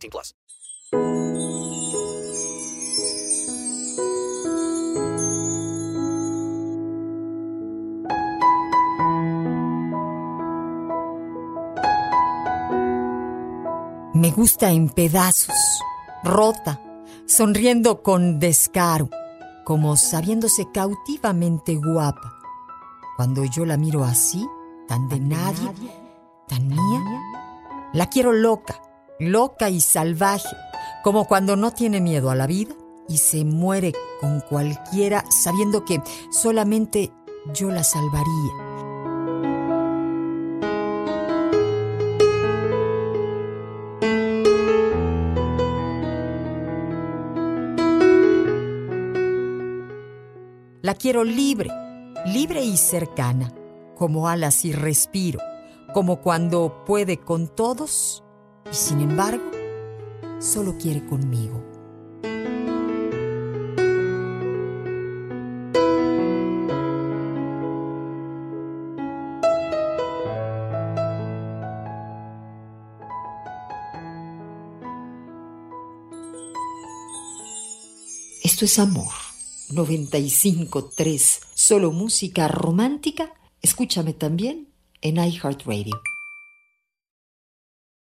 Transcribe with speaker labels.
Speaker 1: 18 plus.
Speaker 2: Me gusta en pedazos, rota, sonriendo con descaro como sabiéndose cautivamente guapa. Cuando yo la miro así, tan de nadie, tan mía, la quiero loca, loca y salvaje, como cuando no tiene miedo a la vida y se muere con cualquiera sabiendo que solamente yo la salvaría. La quiero libre, libre y cercana, como alas y respiro, como cuando puede con todos y sin embargo solo quiere conmigo. Esto es amor. 95.3, solo música romántica, escúchame también en iHeartRadio.